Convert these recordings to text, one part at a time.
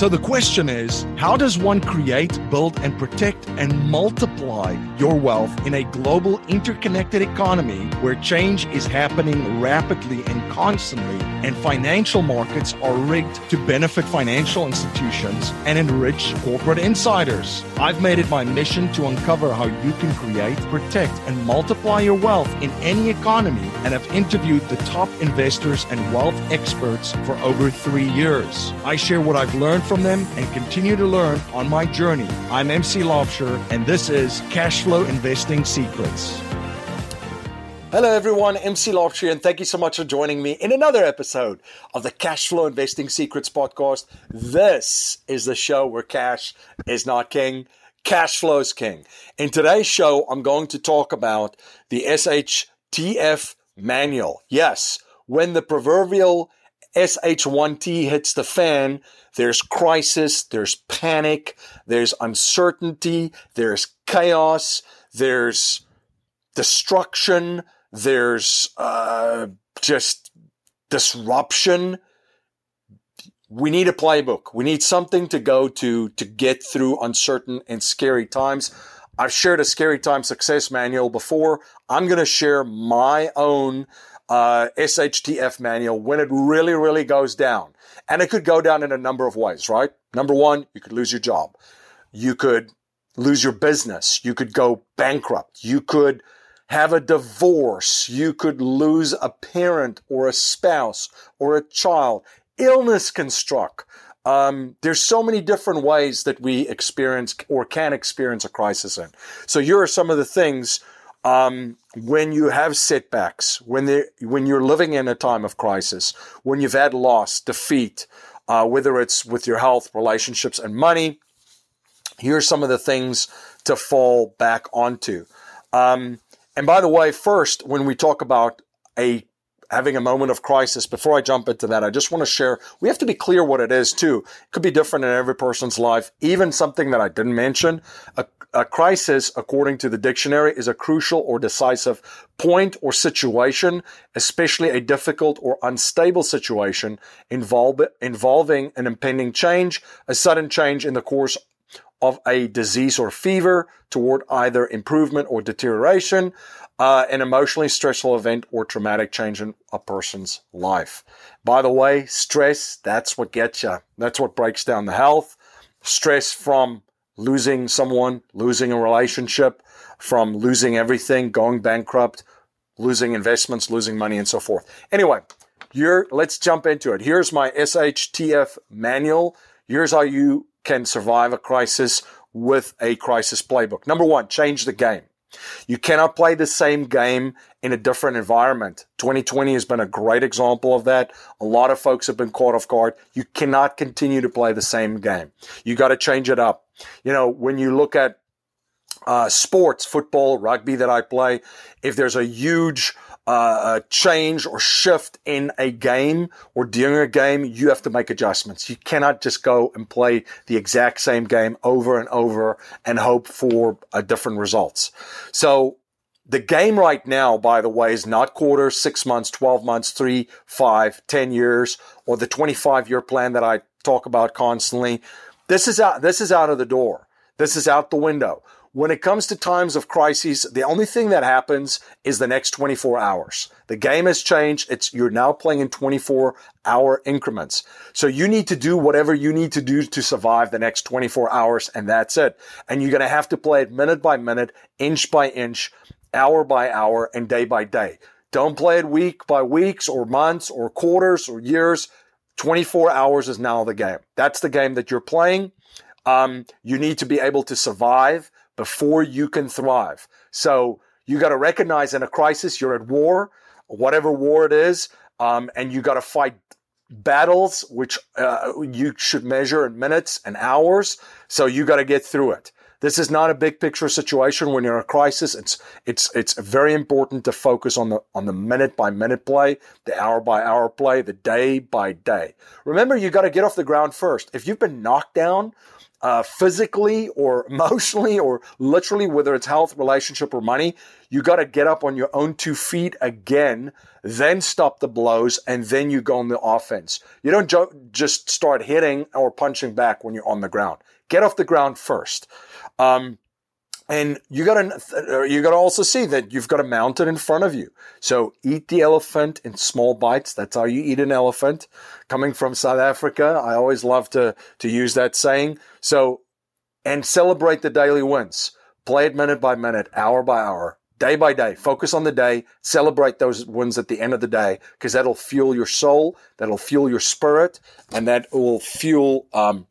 So the question is how does one create, build, and protect and multiply your wealth in a global interconnected economy where change is happening rapidly and constantly, and financial markets are rigged to benefit financial institutions and enrich corporate insiders? I've made it my mission to uncover how you can create, protect, and multiply your wealth in any economy and have interviewed the top investors and wealth experts for over three years. I share what I've learned from them and continue to learn on my journey. I'm MC Laubscher, and this is Cash Flow Investing Secrets. Hello, everyone. MC Laubscher, and thank you so much for joining me in another episode of the Cash Flow Investing Secrets podcast. This is the show where cash is not king, cash flow is king. In today's show, I'm going to talk about the SHTF manual. Yes, when the proverbial SH1T hits the fan, there's crisis, there's panic, there's uncertainty, there's chaos, there's destruction, there's uh, just disruption. We need a playbook. We need something to go to to get through uncertain and scary times. I've shared a scary time success manual before. I'm going to share my own uh, SHTF manual when it really, really goes down. And it could go down in a number of ways, right? Number one, you could lose your job. You could lose your business. You could go bankrupt. You could have a divorce. You could lose a parent or a spouse or a child. Illness can struck. Um, there's so many different ways that we experience or can experience a crisis in. So here are some of the things um, when you have setbacks, when when you're living in a time of crisis, when you've had loss, defeat, uh, whether it's with your health, relationships, and money, here's some of the things to fall back onto. Um, and by the way, first, when we talk about a having a moment of crisis, before I jump into that, I just want to share, we have to be clear what it is too. It could be different in every person's life. Even something that I didn't mention, a, a crisis, according to the dictionary, is a crucial or decisive point or situation, especially a difficult or unstable situation involve, involving an impending change, a sudden change in the course of a disease or fever toward either improvement or deterioration, uh, an emotionally stressful event or traumatic change in a person's life. By the way, stress, that's what gets you. That's what breaks down the health. Stress from losing someone, losing a relationship, from losing everything, going bankrupt, losing investments, losing money, and so forth. Anyway, here, let's jump into it. Here's my SHTF manual. Here's how you can survive a crisis with a crisis playbook. Number one, change the game. You cannot play the same game in a different environment. 2020 has been a great example of that. A lot of folks have been caught off guard. You cannot continue to play the same game. You got to change it up. You know, when you look at uh, sports, football, rugby that I play, if there's a huge uh, change or shift in a game or during a game, you have to make adjustments. You cannot just go and play the exact same game over and over and hope for uh, different results. So the game right now, by the way, is not quarters, six months, 12 months, three, five, 10 years, or the 25 year plan that I talk about constantly. This is out, this is out of the door. This is out the window when it comes to times of crises, the only thing that happens is the next 24 hours. The game has changed. It's, you're now playing in 24 hour increments. So you need to do whatever you need to do to survive the next 24 hours. And that's it. And you're going to have to play it minute by minute, inch by inch, hour by hour, and day by day. Don't play it week by weeks or months or quarters or years. 24 hours is now the game. That's the game that you're playing. Um, you need to be able to survive before you can thrive. So you got to recognize in a crisis, you're at war, whatever war it is, um, and you got to fight battles, which uh, you should measure in minutes and hours. So you got to get through it. This is not a big picture situation when you're in a crisis. It's it's it's very important to focus on the on the minute by minute play, the hour by hour play, the day by day. Remember, you got to get off the ground first. If you've been knocked down uh, physically or emotionally or literally, whether it's health, relationship, or money, you got to get up on your own two feet again, then stop the blows, and then you go on the offense. You don't jo- just start hitting or punching back when you're on the ground. Get off the ground first. Um, and you gotta you gotta also see that you've got a mountain in front of you. So eat the elephant in small bites. That's how you eat an elephant. Coming from South Africa, I always love to to use that saying. So and celebrate the daily wins. Play it minute by minute, hour by hour, day by day. Focus on the day. Celebrate those wins at the end of the day because that'll fuel your soul. That'll fuel your spirit, and that will fuel um,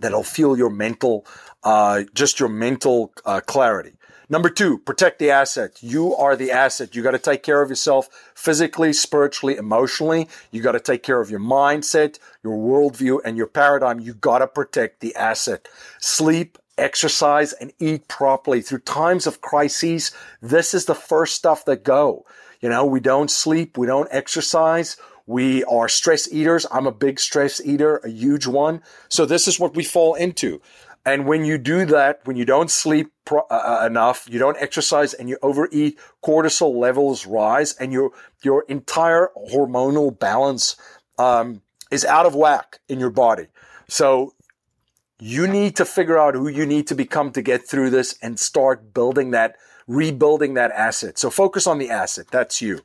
that'll fuel your mental uh, just your mental uh, clarity. Number two, protect the asset. You are the asset. You got to take care of yourself physically, spiritually, emotionally. You got to take care of your mindset, your worldview, and your paradigm. You got to protect the asset. Sleep, exercise, and eat properly. Through times of crises, this is the first stuff that go. You know, we don't sleep, we don't exercise, we are stress eaters. I'm a big stress eater, a huge one. So this is what we fall into. And when you do that, when you don't sleep pro- uh, uh, enough, you don't exercise, and you overeat, cortisol levels rise, and your your entire hormonal balance um, is out of whack in your body. So you need to figure out who you need to become to get through this and start building that, rebuilding that asset. So focus on the asset. That's you.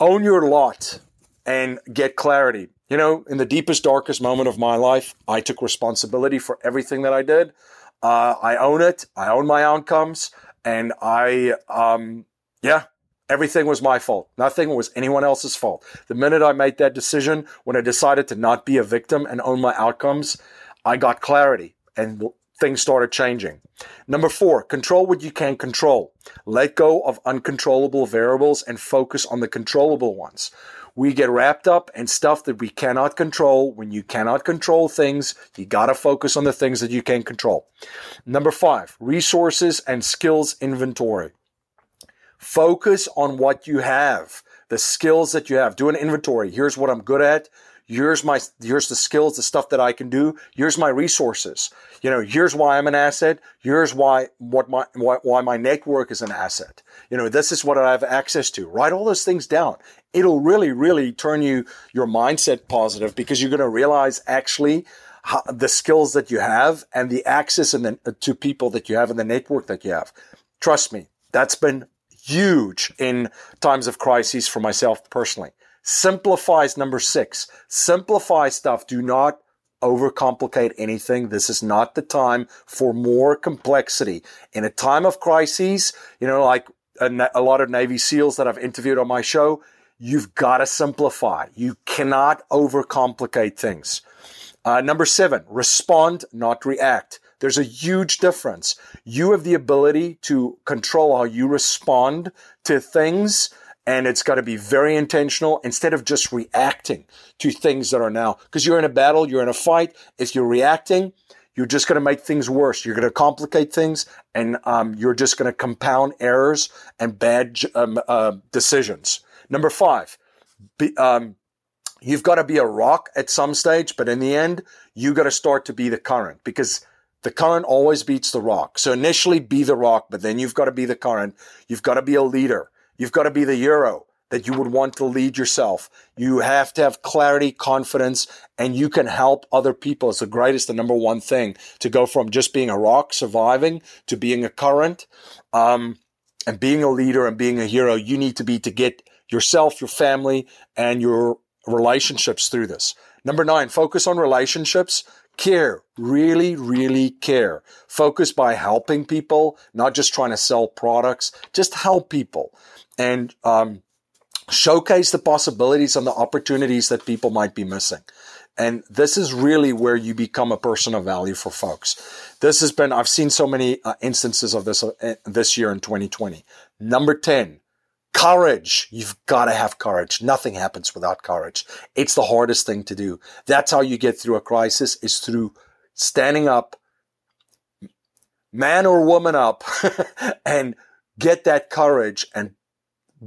Own your lot and get clarity. You know, in the deepest, darkest moment of my life, I took responsibility for everything that I did. Uh, I own it. I own my outcomes. And I, um, yeah, everything was my fault. Nothing was anyone else's fault. The minute I made that decision, when I decided to not be a victim and own my outcomes, I got clarity and things started changing. Number four, control what you can control. Let go of uncontrollable variables and focus on the controllable ones. We get wrapped up in stuff that we cannot control. When you cannot control things, you got to focus on the things that you can control. Number five, resources and skills inventory. Focus on what you have, the skills that you have. Do an inventory. Here's what I'm good at here's my here's the skills the stuff that i can do. Here's my resources. You know here's why i'm an asset. Here's why what my why, why my network is an asset. You know this is what i have access to. Write all those things down. It'll really really turn you your mindset positive because you're going to realize actually how, the skills that you have and the access and the, uh, to people that you have and the network that you have. Trust me that's been huge in times of crises for myself personally Simplifies number six. Simplify stuff. Do not overcomplicate anything. This is not the time for more complexity. In a time of crises, you know, like a, a lot of Navy SEALs that I've interviewed on my show, you've got to simplify. You cannot overcomplicate things. Uh, number seven, respond, not react. There's a huge difference. You have the ability to control how you respond to things and it's got to be very intentional instead of just reacting to things that are now. Because you're in a battle, you're in a fight. If you're reacting, you're just going to make things worse. You're going to complicate things, and um, you're just going to compound errors and bad um, uh, decisions. Number five, be, um, you've got to be a rock at some stage, but in the end, you got to start to be the current because the current always beats the rock. So initially, be the rock, but then you've got to be the current. You've got to be a leader. You've got to be the hero that you would want to lead yourself. You have to have clarity, confidence, and you can help other people. It's the greatest, the number one thing to go from just being a rock, surviving, to being a current, um, and being a leader and being a hero. You need to be to get yourself, your family, and your relationships through this. Number nine, focus on relationships. Care, really, really care. Focus by helping people, not just trying to sell products. Just help people and um, showcase the possibilities and the opportunities that people might be missing. And this is really where you become a person of value for folks. This has been, I've seen so many uh, instances of this uh, this year in 2020. Number 10, courage. You've got to have courage. Nothing happens without courage. It's the hardest thing to do. That's how you get through a crisis is through standing up, man or woman up, and get that courage and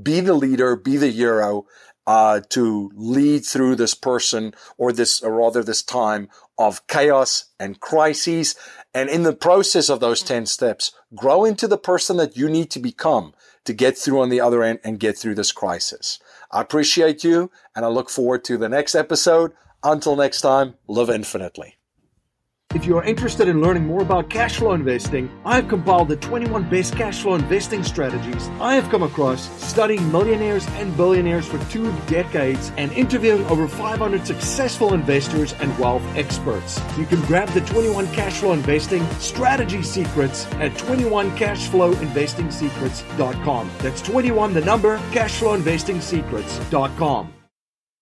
be the leader, be the hero, uh, to lead through this person or this, or rather this time of chaos and crises. And in the process of those 10 steps, grow into the person that you need to become to get through on the other end and get through this crisis. I appreciate you and I look forward to the next episode. Until next time, live infinitely. If you are interested in learning more about cash flow investing, I have compiled the 21 best cash flow investing strategies I have come across studying millionaires and billionaires for two decades and interviewing over 500 successful investors and wealth experts. You can grab the 21 cash flow investing strategy secrets at 21cashflowinvestingsecrets.com. That's 21 the number cashflowinvestingsecrets.com.